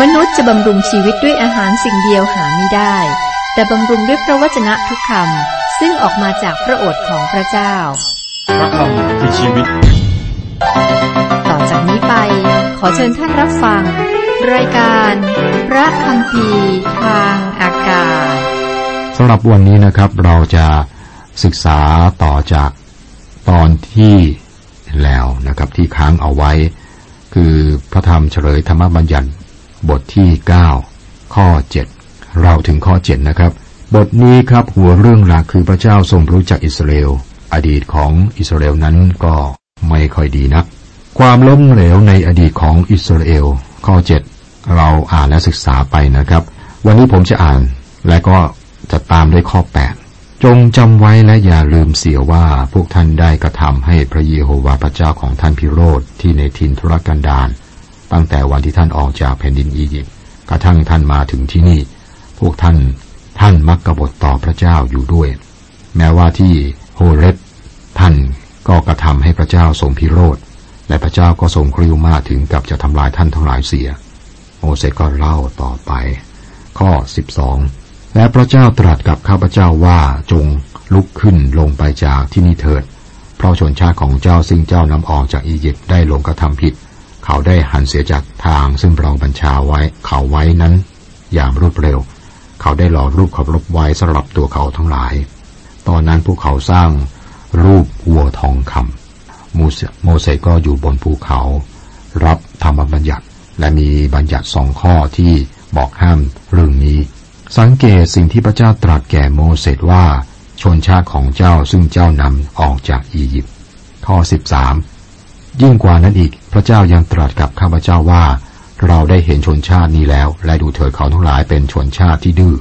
มนุษย์จะบำรุงชีวิตด้วยอาหารสิ่งเดียวหาไม่ได้ แต่บำรุงด้วยพระวจนะทุกคำซึ่งออกมาจากพระโอษฐ์ของพระเจ้า พระคำคือชีวิต ต่อจากนี้ไป ขอเชิญท่านรับฟัง รายการ พระคำพีทางอากาศสำหรับวันนี้นะครับเราจะศึกษาต่อจากตอนที่แล้วนะครับที่ค้างเอาไว้ คือพระธรรมเฉลยธรรมบัญญัติ บทที่ 9 ข้อ 7 เราถึงข้อ 7 นะครับ บทนี้ครับหัวเรื่องหลักคือพระเจ้าทรงรู้จักอิสราเอล อดีตของอิสราเอลนั้นก็ไม่ค่อยดีนัก ความล้มเหลวในอดีตของอิสราเอล ข้อ 7 เราอ่านและศึกษาไปนะครับ วันนี้ผมจะอ่านและก็จะตามด้วยข้อ 8 จงจำไว้และอย่าลืมเสียว่าพวกท่านได้กระทำให้พระเยโฮวาห์พระเจ้าของท่านพิโรธที่ในทินทุรกันดาร ตั้งแต่วันที่ท่านออกจากแผ่นดินอียิปต์กระทั่งท่านมาถึงที่นี่ พวกท่านท่านมักกบฏต่อพระเจ้าอยู่ด้วย แม้ว่าที่โฮเรสท่านก็กระทำให้พระเจ้าทรงพิโรธและพระเจ้าก็ทรงคริ้วมากถึงกับจะทำลายท่านทั้งหลายเสียโมเสสก็เล่าต่อไป ข้อ 12 และพระเจ้าตรัสกับข้าพเจ้าว่าจงลุกขึ้นลงไปจากที่นี่เถิด เพราะชนชาติของเจ้าซึ่งเจ้านำออกจากอียิปต์ได้ลงกระทำผิด เขาได้หันเสียจากทางซึ่งเราบัญชาไว้เขาไว้นั้น อย่างรวดเร็ว เขาได้หล่อรูปเคารพไว้สำหรับตัวเขาทั้งหลาย ตอนนั้นพวกเขาสร้างรูปวัวทองคำโมเสโมเสสก็อยู่บนภูเขา รับธรรมบัญญัติ และมีบัญญัติสองข้อที่บอกห้ามเรื่องนี้ สังเกตสิ่งที่พระเจ้าตรัสแก่โมเสสว่าชนชาติของเจ้าซึ่งเจ้านำออกจากอียิปต์ข้อ 13 ยิ่งกว่านั้นอีก พระเจ้ายังตรัสกับข้าพเจ้าว่า เราได้เห็นชนชาตินี้แล้ว และดูเถิดเขาทั้งหลายเป็นชนชาติที่ดื้อ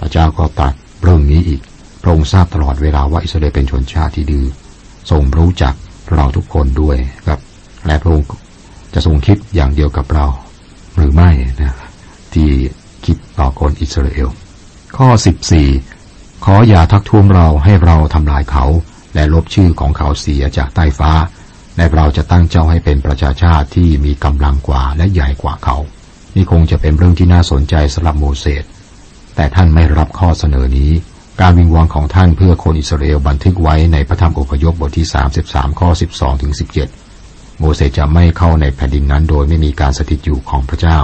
พระเจ้าก็ตรัสเรื่องนี้อีก พระองค์ทราบตลอดเวลาว่าอิสราเอลเป็นชนชาติที่ดื้อ ทรงรู้จักเราทุกคนด้วยครับ และพระองค์จะทรงคิดอย่างเดียวกับเรา หรือไม่นะที่คิดต่อคนอิสราเอล ข้อ 14 ขออย่าทักท้วงเราให้เราทำลายเขา และลบชื่อของเขาเสียจากใต้ฟ้า และเราจะตั้งเจ้าให้เป็นประชาชาติที่มีกำลังกว่าและใหญ่กว่าเขา นี่คงจะเป็นเรื่องที่น่าสนใจสำหรับโมเสส แต่ท่านไม่รับข้อเสนอนี้ การวิงวอนของท่านเพื่อคนอิสราเอลบันทึกไว้ในพระธรรมอพยพบทที่ 33 ข้อ 12 ถึง 17 โมเสสจะไม่เข้าในแผ่นดินนั้นโดยไม่มีการสถิตอยู่ของพระเจ้า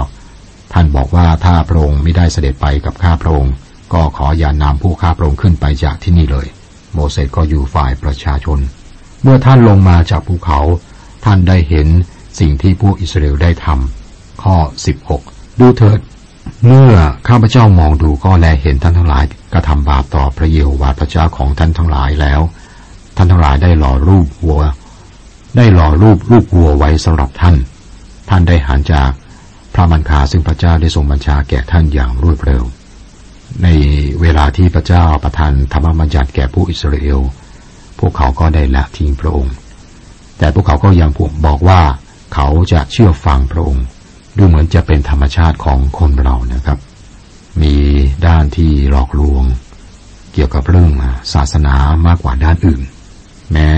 ท่านบอกว่าถ้าพระองค์ไม่ได้เสด็จไปกับข้าพระองค์ ก็ขออย่านำผู้ข้าพระองค์ขึ้นไปจากที่นี่เลย โมเสสก็อยู่ฝ่ายประชาชน เมื่อท่านลงมาจากภูเขา ท่านได้เห็นสิ่งที่พวกอิสราเอลได้ทำข้อ 16 ดูเถิด เมื่อข้าพเจ้ามองดูก็แลเห็นท่านทั้งหลายกระทำบาปต่อพระเยโฮวาห์พระเจ้าของท่านทั้งหลายแล้ว ท่านทั้งหลายได้หล่อรูปวัว ได้หล่อรูปรูปวัวไว้สำหรับท่าน ท่านได้หันจากพระบัญคาซึ่งพระเจ้าได้ทรงบัญชาแก่ท่านอย่างรวดเร็ว ในเวลาที่พระเจ้าประทานธรรมบัญญัติแก่ผู้อิสราเอล พวกเขาก็ได้ละทิ้งพระองค์ แต่พวกเขาก็ยังบอกว่าเขาจะเชื่อฟังพระองค์ ดูเหมือนจะเป็นธรรมชาติของคนเรานะครับ มีด้านที่หลอกลวง เกี่ยวกับเรื่องศาสนามากกว่าด้านอื่น แม้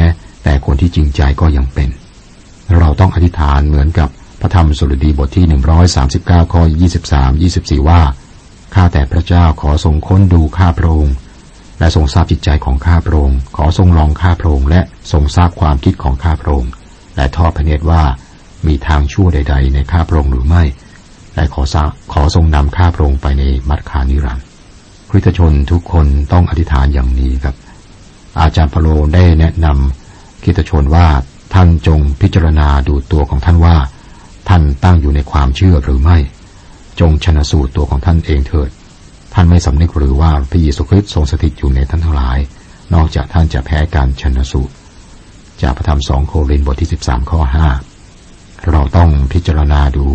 แต่คนที่จริงใจก็ยังเป็น เราต้องอธิษฐานเหมือนกับพระธรรมสุรดีบทที่ 139ข้อ23 24 ว่า ข้าแต่พระเจ้าขอทรงค้นดูข้าพระองค์ และทรงทราบจิตใจของข้าพระองค์ขอทรงลองข้าพระองค์และทรงทราบความคิดของข้าพระองค์และทอดพระเนตรว่ามีทางชั่วใด ๆ ในข้าพระองค์หรือไม่ และขอขอทรงนำข้าพระองค์ไปในมรรคานิรันดร์คริสตชนทุกคนต้องอธิษฐานอย่างนี้ครับ อาจารย์เปาโลได้แนะนำคริสตชนว่าท่านจงพิจารณาดูตัวของท่านว่า ท่านตั้งอยู่ในความเชื่อหรือไม่ จงชันสูตรตัวของท่านเองเถิด ท่านไม่สำนึกหรือว่าพระเยซูคริสต์ทรงสถิตอยู่ในท่านทั้งหลาย นอกจากท่านจะแพ้การชันสูตรจากพระธรรมสองโครินธ์บทที่ 13 ข้อ 5 เราต้องพิจารณาดู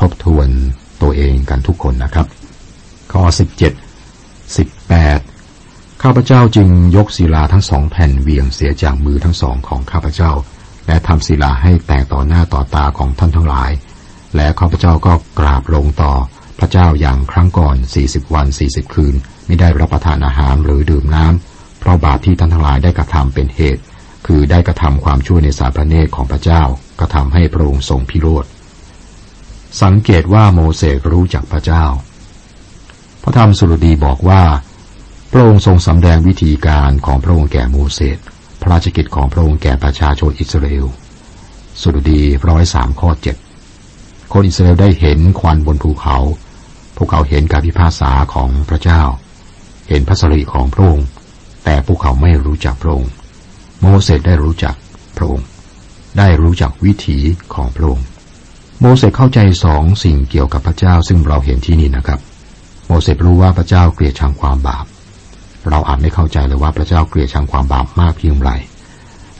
ทบทวนตัวเองกันทุกคนนะครับ ข้อ 17 18 ข้าพเจ้าจึงยกศิลาทั้งสองแผ่นเวียงเสียจากมือทั้งสองของข้าพเจ้า และทำศิลาให้แตกต่อหน้าต่อตาของท่านทั้งหลาย และข้าพเจ้าก็กราบลงต่อ พระเจ้าอย่างครั้งก่อน 40 วัน 40 คืน ไม่ได้รับประทานอาหารหรือดื่มน้ำ เพราะบาปที่ท่านทั้งหลายได้กระทำเป็นเหตุ คือได้กระทำความชั่วในสารพระเนตรของพระเจ้ากระทำให้พระองค์ทรงพิโรธ สังเกตว่าโมเสสรู้จักพระเจ้า พระธรรมสุรดีบอกว่า พระองค์ทรงสำแดงวิธีการของพระองค์แก่โมเสส พระราชกิจของพระองค์แก่ประชาชนอิสราเอล สุรดีร้อยสามข้อเจ็ดคนอิสราเอลได้เห็นควันบนภูเขา พวกเขาเห็นการพิพากษาของพระเจ้า เห็นพระสริของพระองค์ แต่พวกเขาไม่รู้จักพระองค์ โมเสสได้รู้จักพระองค์ ได้รู้จักวิถีของพระองค์ โมเสสเข้าใจสองสิ่งเกี่ยวกับพระเจ้าซึ่งเราเห็นที่นี่นะครับ โมเสสรู้ว่าพระเจ้าเกลียดชังความบาป เราอาจไม่เข้าใจเลยว่าพระเจ้าเกลียดชังความบาปมากเพียงไร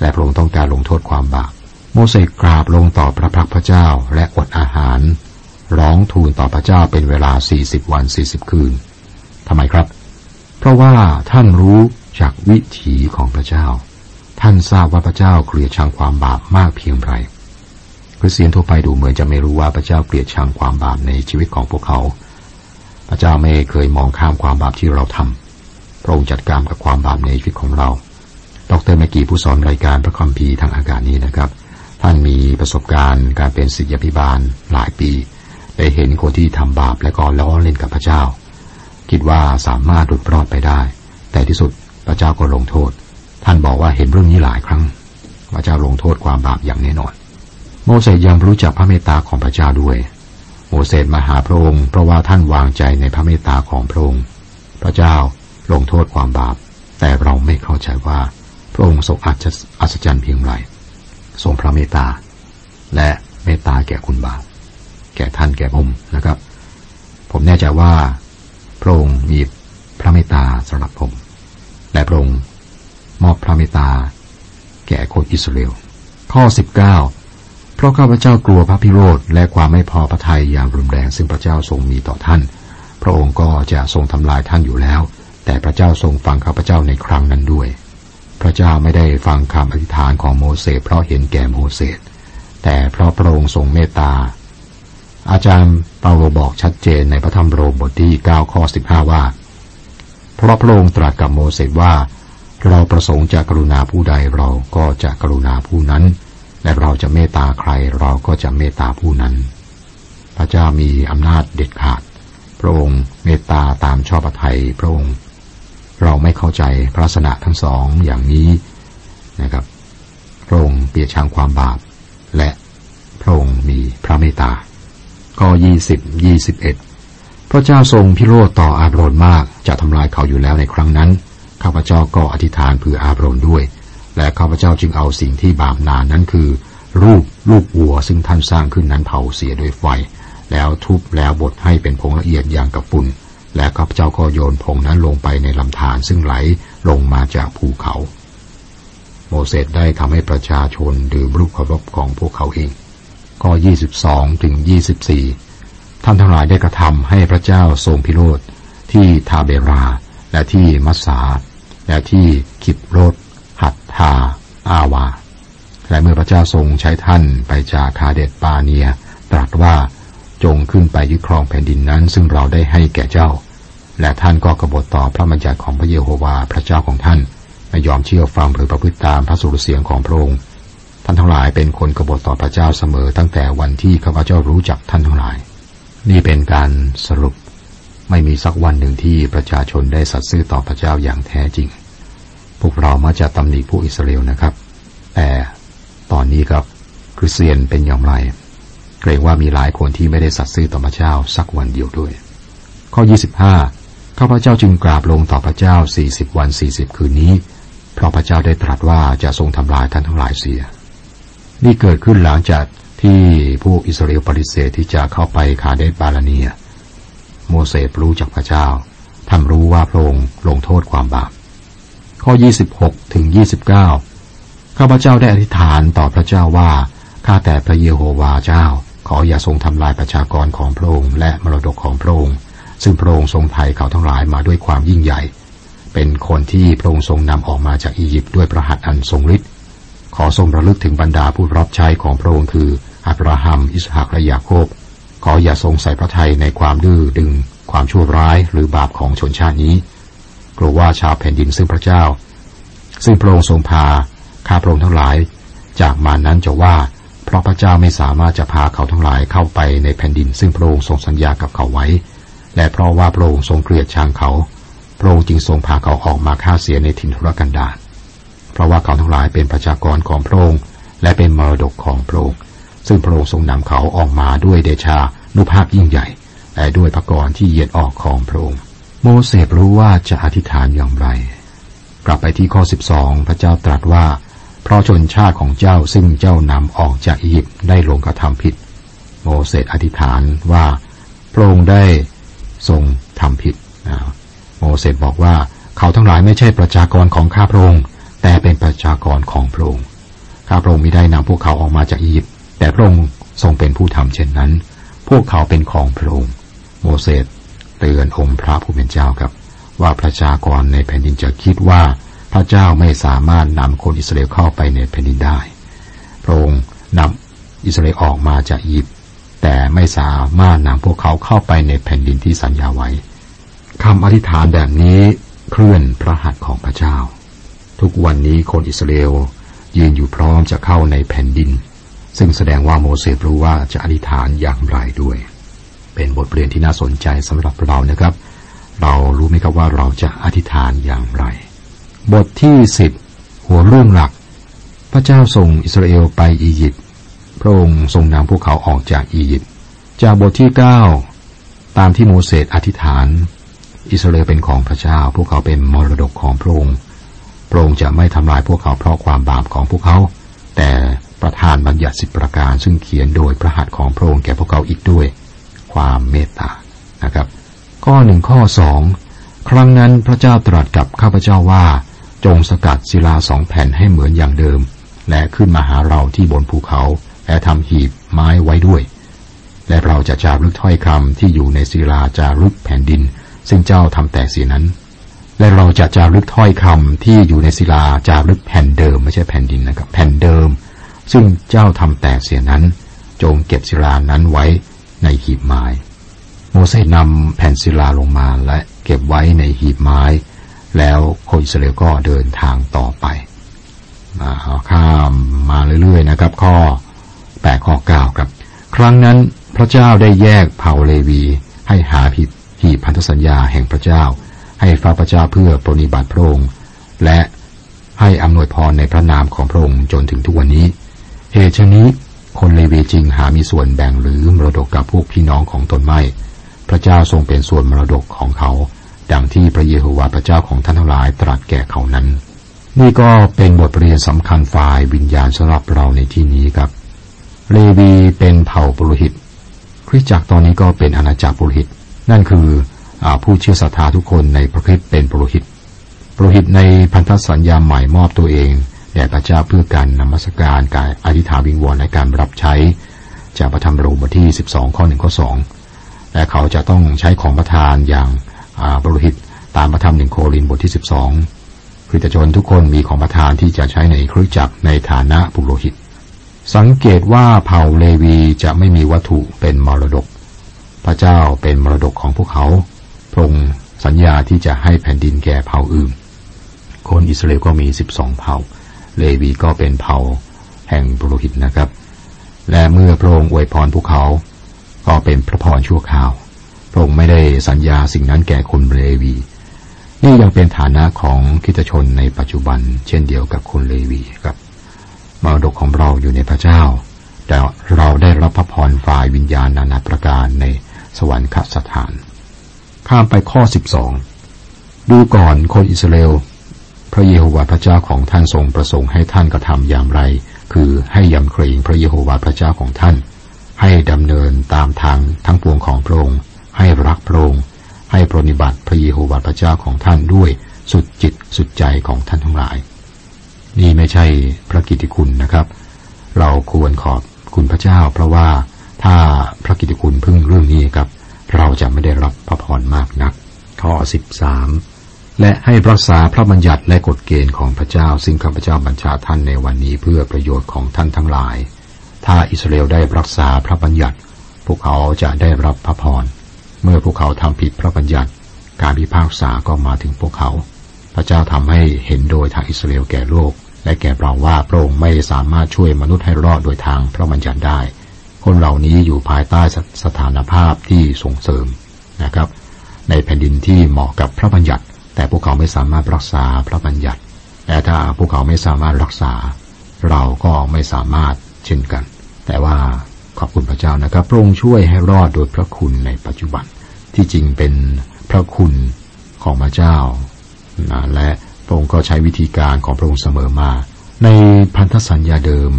และพระองค์ต้องการลงโทษความบาป โมเสสกราบลงต่อพระพักพระเจ้าและอดอาหาร ร้องทูลต่อพระเจ้าเป็นเวลาสี่สิบวันสี่สิบคืนทำไมครับ เพราะว่าท่านรู้จากวิถีของพระเจ้า ท่านทราบว่าพระเจ้าเกลียดชังความบาปมากเพียงไรคริสเตียนทั่วไปดูเหมือนจะไม่รู้ว่าพระเจ้าเกลียดชังความบาปในชีวิตของพวกเขา พระเจ้าไม่เคยมองข้ามความบาปที่เราทำพระองค์จัดการกับความบาปในชีวิตของเรา ดรแมกีผู้สอนรายการพระคัมภีร์ทางอากาศนี้นะครับ ท่านมีประสบการณ์การเป็นศิษยาภิบาลหลายปี ได้เห็นคนที่ทำบาปและก็ล้อเล่นกับพระเจ้า คิดว่าสามารถหลุดรอดไปได้ แต่ที่สุดพระเจ้าก็ลงโทษ ท่านบอกว่าเห็นเรื่องนี้หลายครั้ง พระเจ้าลงโทษความบาปอย่างแน่นอน โมเสสยังรู้จักพระเมตตาของพระเจ้าด้วย โมเสสมาหาพระองค์เพราะว่าท่านวางใจในพระเมตตาของพระองค์ พระเจ้าลงโทษความบาป แต่เราไม่เข้าใจว่า พระองค์ทรงอัศจรรย์เพียงไรทรงพระเมตตาและเมตตาแก่คุณบาป ก่ท่านแก่ผมนะครับ ผมแน่ใจว่าพระองค์มีพระเมตตาสำหรับผม และพระองค์มอบพระเมตตาแก่คนอิสราเอลข้อ 19 เพราะข้าพเจ้ากลัวพระพิโรธและความไม่พอพระทัยอย่างรุนแรงซึ่งพระเจ้าทรงมีต่อท่าน พระองค์ก็จะทรงทำลายท่านอยู่แล้ว แต่พระเจ้าทรงฟังข้าพเจ้าในครั้งนั้นด้วย พระเจ้าไม่ได้ฟังคำอธิษฐานของโมเสสเพราะเห็นแก่โมเสสแต่เพราะพระองค์ทรงเมตตา อาจารย์เปาโลบอกชัดเจนในพระธรรมโรมบทที่ 9 ข้อ 15 ว่า เพราะพระองค์ตรัสกับโมเสสว่า เราประสงค์จะกรุณาผู้ใดเราก็จะกรุณาผู้นั้น และเราจะเมตตาใครเราก็จะเมตตาผู้นั้น พระเจ้ามีอำนาจเด็ดขาด พระองค์เมตตาตามชอบพระทัยพระองค์ เราไม่เข้าใจพระสนะทั้งสองอย่างนี้นะครับพระองค์เปียชังความบาปและพระองค์มีพระเมตตา ข้อยี่สิบยี่สิบเอ็ดพระเจ้าทรงพิโรธต่ออาบรนมากจะทำลายเขาอยู่แล้วในครั้งนั้น ข้าพเจ้าก็อธิษฐานเพื่ออาบรนด้วย และข้าพเจ้าจึงเอาสิ่งที่บาปนานนั้นคือ รูปลูกวัวซึ่งท่านสร้างขึ้นนั้นเผาเสียด้วยไฟ แล้วทุบแล้วบดให้เป็นผงละเอียดอย่างกับฝุ่น และข้าพเจ้าก็โยนผงนั้นลงไปในลำธารซึ่งไหลลงมาจากภูเขา โมเสสได้ทำให้ประชาชนดื่มรูปเคารพของพวกเขาเอง ก็22ถึง24ท่านทั้งหลายได้กระทำให้พระเจ้าทรงพิโรธที่ทาเบรา และที่มัสสาและที่คิบโรดหัตถาอาวา และเมื่อพระเจ้าทรงใช้ท่านไปจากคาเดตปาเนีย ตรัสว่าจงขึ้นไปยึดครองแผ่นดินนั้น ซึ่งเราได้ให้แก่เจ้า และท่านก็กบฏต่อพระบัญญัติของพระเยโฮวาพระเจ้าของท่าน ไม่ยอมเชื่อฟังหรือประพฤติตามพระสุรเสียงของพระองค์านทั้งหลายเป็นคนกบฏต่อพระเจ้าเสมอตั้งแต่วันที่ข้าพเจ้ารู้จักท่านทั้งหลาย นี่เป็นการสรุปไม่มีสักวันหนึ่งที่ประชาชนได้สัตย์ซื่อต่อพระเจ้าอย่างแท้จริง พวกเรามาจะตำหนิผู้อิสราเอลนะครับ แต่ตอนนี้ครับคริสเตียนเป็นอย่างไร เกรงว่ามีหลายคนที่ไม่ได้สัตย์ซื่อต่อพระเจ้าสักวันเดียวด้วย ข้อ 25 ข้าพเจ้าจึงกราบลงต่อพระเจ้า 40 วัน 40 คืนนี้ เพราะพระเจ้าได้ตรัสว่าจะทรงทำลายท่านทั้งหลายเสีย นี่เกิดขึ้นหลังจากที่ผู้อิสราเอลปฏิเสธที่จะเข้าไปคาเดสบาลาเนีย โมเสสรู้จากพระเจ้าท่านรู้ว่าพระองค์ลงโทษความบาป ข้อ 26 ถึง 29 ข้าพเจ้าได้อธิษฐานต่อพระเจ้าว่า ข้าแต่พระเยโฮวาเจ้า ขออย่าทรงทำลายประชากรของพระองค์และมรดกของพระองค์ ซึ่งพระองค์ทรงไถ่เขาทั้งหลายมาด้วยความยิ่งใหญ่ เป็นคนที่พระองค์ทรงนำออกมาจากอียิปต์ด้วยพระหัตอันทรงฤทธิ์ ขอทรงระลึกถึงบรรดาผู้รับใช้ของพระองค์คือ อับราฮัม อิสหักและยาโคบ ขออย่าทรงใส่พระทัยในความดื้อดึง ความชั่วร้ายหรือบาปของชนชาตินี้กลัวว่าชาวแผ่นดินซึ่งพระเจ้า ซึ่งพระองค์ทรงพาข้าพระองค์ทั้งหลาย จากมานั้นจะว่า เพราะพระเจ้าไม่สามารถจะพาเขาทั้งหลายเข้าไปในแผ่นดิน ซึ่งพระองค์ทรงสัญญากับเขาไว้ และเพราะว่าพระองค์ทรงเกลียดชังเขา พระองค์จึงทรงพาเขาออกมาฆ่าเสียในถิ่นทุรกันดาร เพราะว่าเขาทั้งหลายเป็นประชากรของพระองค์ และเป็นมรดกของพระองค์ ซึ่งพระองค์ทรงนำเขาออกมาด้วยเดชานุภาพยิ่งใหญ่ และด้วยพระกรที่เยียดออกของพระองค์ โมเสสรู้ว่าจะอธิษฐานอย่างไร กลับไปที่ข้อ 12 พระเจ้าตรัสว่า เพราะชนชาติของเจ้าซึ่งเจ้านำออกจากอียิปต์ได้ลงกระทำผิด โมเสสอธิษฐานว่าพระองค์ได้ทรงทำผิด โมเสสบอกว่าเขาทั้งหลายไม่ใช่ประชากรของข้าพระองค์ แต่เป็นประชากรของพระองค์ข้าพระองค์ไมิได้นำพวกเขาออกมาจากอียิปต์แต่พระองค์ทรงเป็นผู้ทำเช่นนั้น พวกเขาเป็นของพระองค์ โมเสสเตือนองค์พระผู้เป็นเจ้าครับ ว่าประชากรในแผ่นดินจะคิดว่าพระเจ้าไม่สามารถนำคนอิสราเอลเข้าไปในแผ่นดินได้ พระองค์นำอิสราเอลออกมาจากอียิปต์แต่ไม่สามารถนำพวกเขาเข้าไปในแผ่นดินที่สัญญาไว้คำอธิษฐานแบบนี้เคลื่อนพระหัตถ์ของพระเจ้า ทุกวันนี้คนอิสราเอลยืนอยู่พร้อมจะเข้าในแผ่นดิน ซึ่งแสดงว่าโมเสสรู้ว่าจะอธิษฐานอย่างไรด้วย เป็นบทเรียนที่น่าสนใจสำหรับเรานะครับ เรารู้ไหมครับว่าเราจะอธิษฐานอย่างไร บทที่สิบหัวเรื่องหลัก พระเจ้าส่งอิสราเอลไปอียิปต์พระองค์ทรงนำพวกเขาออกจากอียิปต์จากบทที่เก้าตามที่โมเสสอธิษฐาน อิสราเอลเป็นของพระเจ้า พวกเขาเป็นมรดกของพระองค์ พระองค์จะไม่ทำลายพวกเขาเพราะความบาปของพวกเขา แต่ประทานบัญญัติสิบประการ ซึ่งเขียนโดยพระหัตถ์ของพระองค์แก่พวกเขาอีกด้วย ความเมตตานะครับ ข้อหนึ่งข้อสองครั้งนั้นพระเจ้าตรัสกับข้าพเจ้าว่า จงสกัดศิลาสองแผ่นให้เหมือนอย่างเดิม และขึ้นมาหาเราที่บนภูเขา และทำหีบไม้ไว้ด้วย และเราจะจารึกถ้อยคำที่อยู่ในศิลาจารึกแผ่นดิน ซึ่งเจ้าทำแต่เสียนั้น และเราจะจารึกถ้อยคำที่อยู่ในศิลาจารึกแผ่นเดิมไม่ใช่แผ่นดินนะครับ แผ่นเดิม ซึ่งเจ้าทำแตกเสียนั้น จงเก็บศิลานั้นไว้ในหีบไม้ โมเสสนำแผ่นศิลาลงมาและเก็บไว้ในหีบไม้ แล้วคนอิสราเอลก็เดินทางต่อไปมาข้ามมาเรื่อยๆนะครับ ข้อแปดข้อเก้าครับ ครั้งนั้นพระเจ้าได้แยกเผ่าเลวีให้หาหีบหีบพันธสัญญาแห่งพระเจ้า ให้ฟ้าพระเจ้าเพื่อปรนิบัติพระองค์ และให้อำนวยพรในพระนามของพระองค์จนถึงทุกวันนี้ เหตุชนี้คนเลวีจริงหามีส่วนแบ่งหรือมรดกกับพวกพี่น้องของตนไม่ พระเจ้าทรงเป็นส่วนมรดกของเขา ดังที่พระเยโฮวาห์พระเจ้าของท่านทั้งหลายตรัสแก่เขานั้น นี่ก็เป็นบทเรียนสำคัญฝ่ายวิญญาณสำหรับเราในที่นี้ครับ เลวีเป็นเผ่าปุโรหิต คริสตจักรตอนนี้ก็เป็นอาณาจักรปุโรหิต นั่นคือ ผู้เชื่อศรัทธาทุกคนในพระคริสต์เป็นปรหิตปรหิตในพันธสัญญาใหม่มอบตัวเองแด่พระเจ้าเพื่อการนมัสการการอธิษฐานวิงวอนในการรับใช้ จากพระธรรมโรมบทที่ 12 ข้อ1ข้อ2และเขาจะต้องใช้ของประทานอย่างปรหิตตามพระธรรมหนึ่งโครินบทที่ 12คริสตชนทุกคนมีของประทานที่จะใช้ในคริสตจักรในฐานะปุโรหิต สังเกตว่าเผ่าเลวีจะไม่มีวัตถุเป็นมรดก พระเจ้าเป็นมรดกของพวกเขา รงสัญญาที่จะให้แผ่นดินแก่เผ่าอื่น คนอิสราเอลก็มีสิบสองเผ่า เลวีก็เป็นเผ่าแห่งปุโรหิตนะครับ และเมื่อพระองค์อวยพรพวกเขา ก็เป็นพระพรชั่วคราว พระองค์ไม่ได้สัญญาสิ่งนั้นแก่คนเลวี นี่ยังเป็นฐานะของคิตชนในปัจจุบัน เช่นเดียวกับคนเลวีครับมรดกของเราอยู่ในพระเจ้า แต่เราได้รับพระพรฝ่ายวิญญาณนานาประการในสวรรคสถาน ข้ามไปข้อสิบสองดูก่อนคนอิสราเอลพระเยโฮวาห์พระเจ้าของท่านทรงประสงค์ให้ท่านกระทำอย่างไร คือให้ยำเกรงพระเยโฮวาห์พระเจ้าของท่าน ให้ดำเนินตามทางทั้งปวงของพระองค์ให้รักพระองค์ให้ปรนิบัติพระเยโฮวาห์พระเจ้าของท่านด้วยสุดจิตสุดใจของท่านทั้งหลาย นี่ไม่ใช่พระกิติคุณนะครับ เราควรขอบคุณพระเจ้า เพราะว่าถ้าพระกิติคุณพึ่งเรื่องนี้ครับ เราจะไม่ได้รับพระพรมากนัก ข้อสิบสามและให้รักษาพระบัญญัติและกฎเกณฑ์ของพระเจ้า ซึ่งข้าพเจ้าบัญชาท่านในวันนี้เพื่อประโยชน์ของท่านทั้งหลาย ถ้าอิสราเอลได้รักษาพระบัญญัติ พวกเขาจะได้รับพระพร เมื่อพวกเขาทำผิดพระบัญญัติ การพิพากษาก็มาถึงพวกเขา พระเจ้าทำให้เห็นโดยทางอิสราเอลแก่โลก และแก่เราว่าพระองค์ไม่สามารถช่วยมนุษย์ให้รอดโดยทางพระบัญญัติได้ คนเหล่านี้อยู่ภายใต้สถานภาพที่ส่งเสริมนะครับ ในแผ่นดินที่เหมาะกับพระบัญญัติ แต่พวกเขาไม่สามารถรักษาพระบัญญัติ และถ้าพวกเขาไม่สามารถรักษา เราก็ไม่สามารถเช่นกัน แต่ว่าขอบคุณพระเจ้านะครับ พระองค์ช่วยให้รอดโดยพระคุณในปัจจุบันที่จริงเป็นพระคุณของพระเจ้านะและพระองค์ก็ใช้วิธีการของพระองค์เสมอมา ในพันธสัญญาเดิม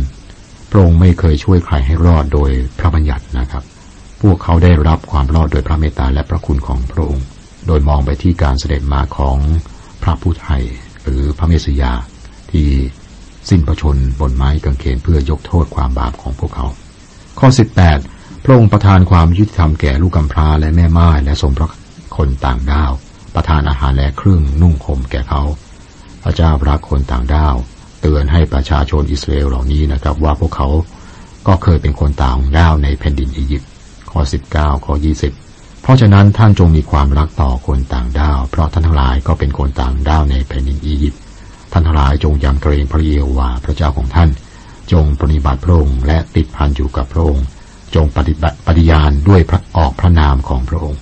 พระองค์ไม่เคยช่วยใครให้รอดโดยพระบัญญัตินะครับ พวกเขาได้รับความรอดโดยพระเมตตาและพระคุณของพระองค์ โดยมองไปที่การเสด็จมาของพระผู้ไทยหรือพระเมสยา ที่สิ้นพระชนบนไม้กางเขนเพื่อยกโทษความบาปของพวกเขา ข้อ 18 พระองค์ประทานความยุติธรรมแก่ลูกกำพร้าและแม่ไม้และสมพระคนต่างดาว ประทานอาหารและเครื่องนุ่งห่มแก่เขา พระเจ้ารักคนต่างดาว เตือนให้ประชาชนอิสราเอลเหล่านี้นะครับ ว่าพวกเขาก็เคยเป็นคนต่างด้าวในแผ่นดินอียิปต์ข้อ 19ข้อ20 เพราะฉะนั้นท่านจงมีความรักต่อคนต่างด้าว เพราะท่านทั้งหลายก็เป็นคนต่างด้าวในแผ่นดินอียิปต์ท่านทั้งหลายจงยำเกรงพระเยโฮวาห์พระเจ้าของท่าน จงปฏิบัติพระองค์และติดพันอยู่กับพระองค์จงปฏิบัติปฏิญาณด้วยพระออกพระนามของพระองค์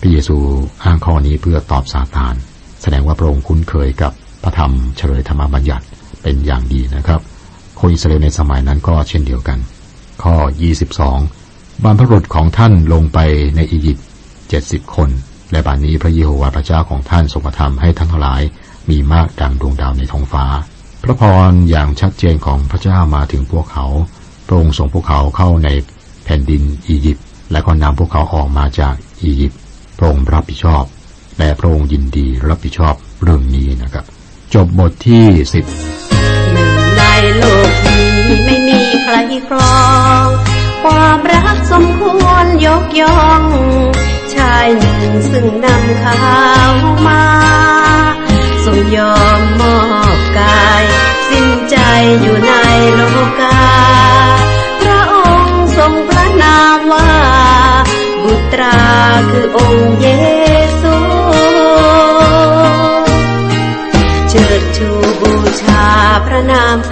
พระเยซูอ้างข้อนี้เพื่อตอบซาตาน แสดงว่าพระองค์คุ้นเคยกับพระธรรมเฉลยธรรมบัญญัติ เป็นอย่างดีนะครับ คนอิสราเอลในสมัยนั้นก็เช่นเดียวกัน ข้อ 22 บรรพบุรุษของท่านลงไปในอียิปต์เจ็ดสิบคน และบัดนนี้พระเยโฮวาห์พระเจ้าของท่านทรงกระทำให้ท่านทั้งหลายมีมากดังดวงดาวในท้องฟ้า พระพรอย่างชัดเจนของพระเจ้ามาถึงพวกเขาพระองค์ส่งพวกเขาเข้าในแผ่นดินอียิปต์และก็นำพวกเขาออกมาจากอียิปต์พระองค์รับผิดชอบและพระองค์ยินดีรับผิดชอบเรื่องนี้นะครับ จบบทที่สิบ โลกนี้ไม่มีใครครอง ความรักสมควรยกย่อง ชายหนึ่งซึ่งนำข้าวมาทรงยอมมอบกาย สิ้นใจอยู่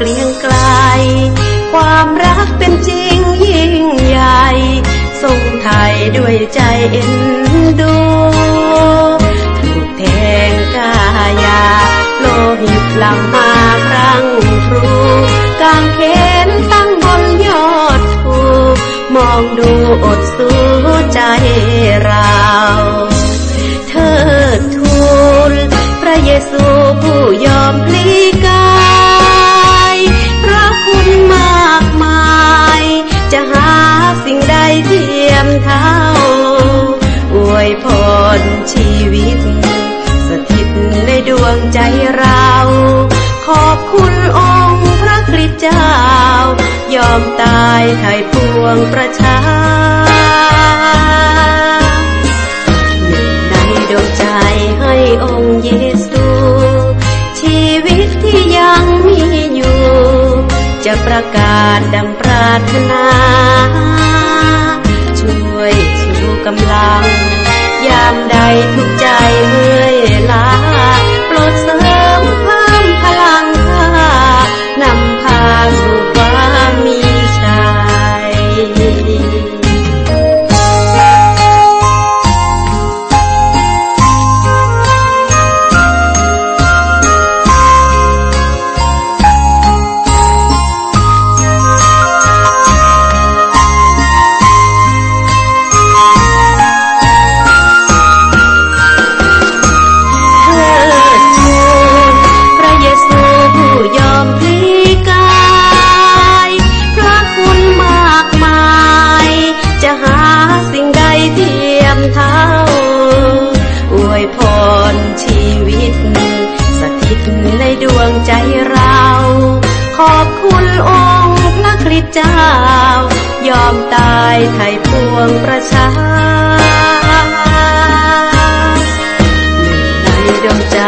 กลียงไกล ความรักเป็นจริงยิ่งใหญ่ทรงไทยด้วยใจเอ็นดูถูกแทงกายา โลหิตหลังมาครั้งครูกางเขนตั้งบนยอดภูมองดูอดสู้ใจ ใจเรา ขอบคุณองค์พระคริสเจ้า ยอมตายไถ่ปวงประชาหนึ่งในดวงใจให้องค์เยซู ชีวิตที่ยังมีอยู่ จะประกาศดังปรารถนา ช่วยชูกำลัง ยามใดทุกใจเมื่อยล้า โวงประชาหในดวงใจ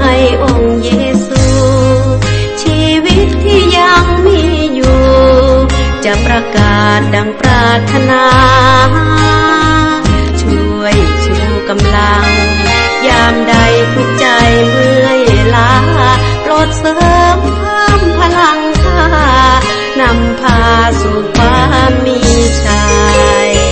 ให้องค์เยซู ชีวิตที่ยังมีอยู่ จะประกาศดังปรารถนา ช่วยชูกำลัง ยามใดทุกใจเมื่อยล้าโปรดเสริมเพิ่มพลังค่านำพาสู่ความมีชัย